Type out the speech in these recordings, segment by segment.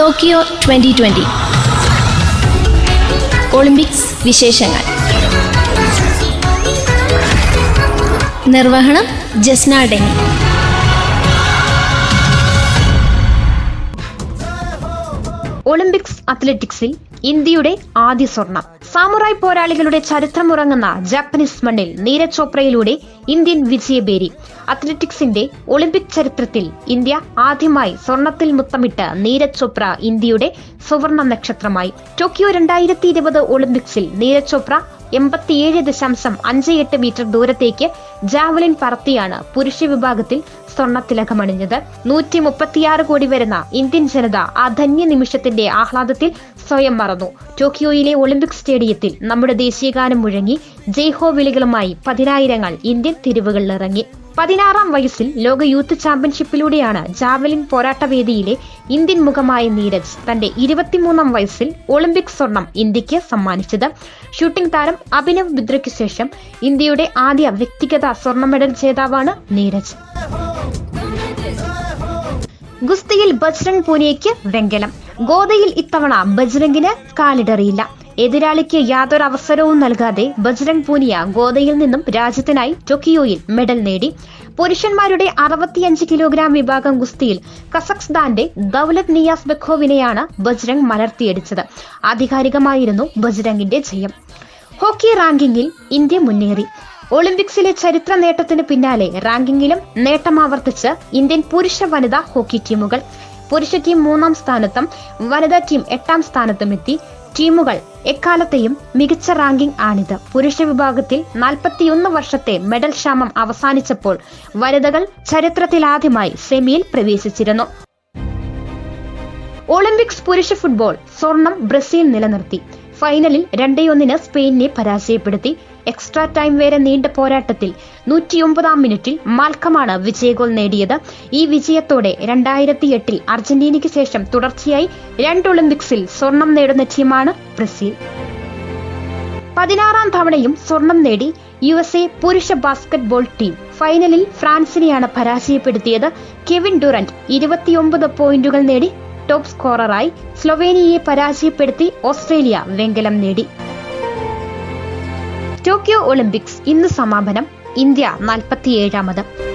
Tokyo twenty twenty. Olympics വിശേഷങ്ങൾ. നിർവഹണം Jasna deny. Olympics അത്ലറ്റിക്സിൽ ഇന്ത്യയുടെ ആദ്യ സ്വർണം. സാമുറായ് പോരാളികളുടെ ചരിത്രമുറങ്ങുന്ന ജാപ്പനീസ് മണ്ണിൽ നീരജ് ചോപ്രയിലൂടെ ഇന്ത്യൻ വിജയബേരി അത്ലറ്റിക്സിന്റെ ഒളിമ്പിക് ചരിത്രത്തിൽ ഇന്ത്യ ആദ്യമായി സ്വർണത്തിൽ മുത്തമിട്ട് നീരജ് ചോപ്ര ഇന്ത്യയുടെ സുവർണ നക്ഷത്രമായി. ടോക്കിയോ രണ്ടായിരത്തി ഇരുപത് ഒളിമ്പിക്സിൽ നീരജ് ചോപ്ര എൺപത്തിയേഴ് ദശാംശം അഞ്ച് എട്ട് മീറ്റർ ദൂരത്തേക്ക് ജാവലിൻ പറത്തിയാണ് പുരുഷ വിഭാഗത്തിൽ സ്വർണത്തിലകമണിഞ്ഞത് നൂറ്റി മുപ്പത്തിയാറ് കോടി വരുന്ന ഇന്ത്യൻ ജനത ആ ധന്യ നിമിഷത്തിന്റെ ആഹ്ലാദത്തിൽ സ്വയം മറന്നു. ടോക്കിയോയിലെ ഒളിമ്പിക് സ്റ്റേഡിയത്തിൽ നമ്മുടെ ദേശീയഗാനം മുഴങ്ങി ജയ്ഹോ വിളികളുമായി പതിനായിരങ്ങൾ ഇന്ത്യൻ തെരുവുകളിലിറങ്ങി. പതിനാറാം വയസ്സിൽ ലോക യൂത്ത് ചാമ്പ്യൻഷിപ്പിലൂടെയാണ് ജാവലിൻ പോരാട്ടവേദിയിലെ ഇന്ത്യൻ മുഖമായ നീരജ് തന്റെ ഇരുപത്തിമൂന്നാം വയസ്സിൽ ഒളിമ്പിക് സ്വർണം ഇന്ത്യയ്ക്ക് സമ്മാനിച്ചത്. ഷൂട്ടിംഗ് താരം അഭിനവ് ബിദ്രയ്ക്ക് ശേഷം ഇന്ത്യയുടെ ആദ്യ വ്യക്തിഗത സ്വർണ മെഡൽ ജേതാവാണ് നീരജ്. ഗുസ്തിയിൽ ബജ്രംഗ് പൂനെയ്ക്ക് വെങ്കലം. ഗോദയിൽ ഇത്തവണ ബജ്രംഗിന് കാലിടറിയില്ല. എതിരാളിക്ക് യാതൊരു അവസരവും നൽകാതെ ബജ്രംഗ് പൂനിയ ഗോദയിൽ നിന്നും രാജ്യത്തിനായി ടൊക്കിയോയിൽ മെഡൽ നേടി. പുരുഷന്മാരുടെ അറുപത്തിയഞ്ച് കിലോഗ്രാം വിഭാഗം ഗുസ്തിയിൽ കസക്സ്താന്റെ ദൌലത് നിയാസ് ബെഖോവിനെയാണ് ബജ്രംഗ് മലർത്തിയടിച്ചത്. ആധികാരികമായിരുന്നു ബജ്രംഗിന്റെ ജയം. ഹോക്കി റാങ്കിങ്ങിൽ ഇന്ത്യ മുന്നേറി. ഒളിമ്പിക്സിലെ ചരിത്ര നേട്ടത്തിന് പിന്നാലെ റാങ്കിങ്ങിലും നേട്ടം ആവർത്തിച്ച് ഇന്ത്യൻ പുരുഷ വനിതാ ഹോക്കി ടീമുകൾ. പുരുഷ ടീം മൂന്നാം സ്ഥാനത്തും വനിതാ ടീം എട്ടാം സ്ഥാനത്തും എത്തി. ടീമുകൾ എക്കാലത്തെയും മികച്ച റാങ്കിംഗ് ആണിത്. പുരുഷ വിഭാഗത്തിൽ നാൽപ്പത്തിയൊന്ന് വർഷത്തെ മെഡൽ ക്ഷാമം അവസാനിച്ചപ്പോൾ വനിതകൾ ചരിത്രത്തിലാദ്യമായി സെമിയിൽ പ്രവേശിച്ചിരുന്നു. ഒളിമ്പിക്സ് പുരുഷ ഫുട്ബോൾ സ്വർണം ബ്രസീൽ നിലനിർത്തി. ഫൈനലിൽ രണ്ടേ ഒന്നിന് സ്പെയിനിനെ പരാജയപ്പെടുത്തി. എക്സ്ട്രാ ടൈം വരെ നീണ്ട പോരാട്ടത്തിൽ നൂറ്റിയൊമ്പതാം മിനിറ്റിൽ മാൽക്കമാണ് വിജയഗോൾ നേടിയത്. ഈ വിജയത്തോടെ രണ്ടായിരത്തി എട്ടിൽ അർജന്റീനയ്ക്ക് ശേഷം തുടർച്ചയായി രണ്ട് ഒളിമ്പിക്സിൽ സ്വർണം നേടുന്ന ടീമാണ് ബ്രസീൽ. പതിനാറാം തവണയും സ്വർണം നേടി യു എസ് എ പുരുഷ ബാസ്കറ്റ്ബോൾ ടീം ഫൈനലിൽ ഫ്രാൻസിനെയാണ് പരാജയപ്പെടുത്തിയത്. കെവിൻ ഡുറന്റ് ഇരുപത്തിയൊമ്പത് പോയിന്റുകൾ നേടി ടോപ്പ് സ്കോററായി സ്ലൊവേനിയയെ പരാജയപ്പെടുത്തി ഓസ്ട്രേലിയ വെങ്കലം നേടി. ടോക്കിയോ ഒളിമ്പിക്സ് ഇന്ന് സമാപനം. ഇന്ത്യ നാൽപ്പത്തിയേഴാമത്.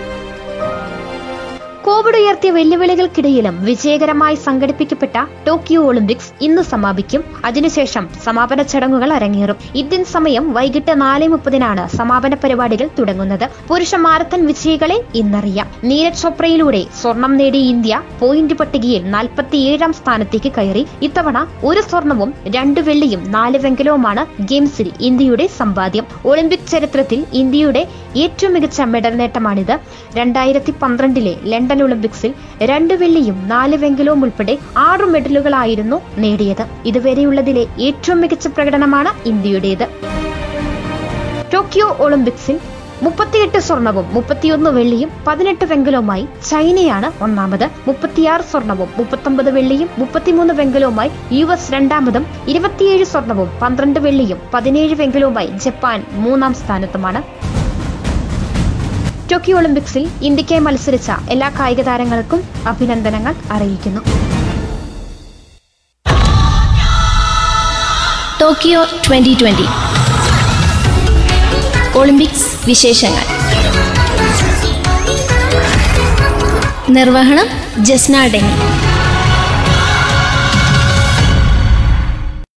കോവിഡ് ഉയർത്തിയ വെല്ലുവിളികൾക്കിടയിലും വിജയകരമായി സംഘടിപ്പിക്കപ്പെട്ട ടോക്കിയോ ഒളിമ്പിക്സ് ഇന്ന് സമാപിക്കും. അതിനുശേഷം സമാപന ചടങ്ങുകൾ അരങ്ങേറും. ഇന്ത്യൻ സമയം വൈകിട്ട് നാല് മുപ്പതിനാണ് സമാപന പരിപാടികൾ തുടങ്ങുന്നത്. പുരുഷ മാരത്തൺ വിജയികളെ ഇന്നറിയാം. നീരജ് ചോപ്രയിലൂടെ സ്വർണം നേടി ഇന്ത്യ പോയിന്റ് പട്ടികയിൽ നാൽപ്പത്തിയേഴാം സ്ഥാനത്തേക്ക് കയറി. ഇത്തവണ ഒരു സ്വർണവും രണ്ട് വെള്ളിയും നാല് വെങ്കലവുമാണ് ഗെയിംസിൽ ഇന്ത്യയുടെ സമ്പാദ്യം. ഒളിമ്പിക് ചരിത്രത്തിൽ ഇന്ത്യയുടെ ഏറ്റവും മികച്ച മെഡൽ നേട്ടമാണിത്. രണ്ടായിരത്തി പന്ത്രണ്ടിലെ ലണ്ടൻ ഒളിമ്പിക്സിൽ രണ്ട് വെള്ളിയും നാല് വെങ്കലവും ഉൾപ്പെടെ ആറ് മെഡലുകളായിരുന്നു നേടിയത്. ഇതുവരെയുള്ളതിലെ ഏറ്റവും മികച്ച പ്രകടനമാണ് ഇന്ത്യയുടേത്. ടോക്കിയോ ഒളിമ്പിക്സിൽ മുപ്പത്തിയെട്ട് സ്വർണവും മുപ്പത്തിയൊന്ന് വെള്ളിയും പതിനെട്ട് വെങ്കലവുമായി ചൈനയാണ് ഒന്നാമത്. മുപ്പത്തിയാറ് സ്വർണവും മുപ്പത്തൊമ്പത് വെള്ളിയും മുപ്പത്തിമൂന്ന് വെങ്കലവുമായി യു എസ് രണ്ടാമതും ഇരുപത്തിയേഴ് സ്വർണവും പന്ത്രണ്ട് വെള്ളിയും പതിനേഴ് വെങ്കലവുമായി ജപ്പാൻ മൂന്നാം സ്ഥാനത്തുമാണ്. ടോക്കിയോ ഒളിമ്പിക്സിൽ ഇന്ത്യക്കായി മത്സരിച്ച എല്ലാ കായിക താരങ്ങൾക്കും അഭിനന്ദനങ്ങൾ അറിയിക്കുന്നു. Tokyo twenty twenty. ഒളിമ്പിക്സ് വിശേഷങ്ങൾ. നിർവഹണം ജസ്ന ഡെനി.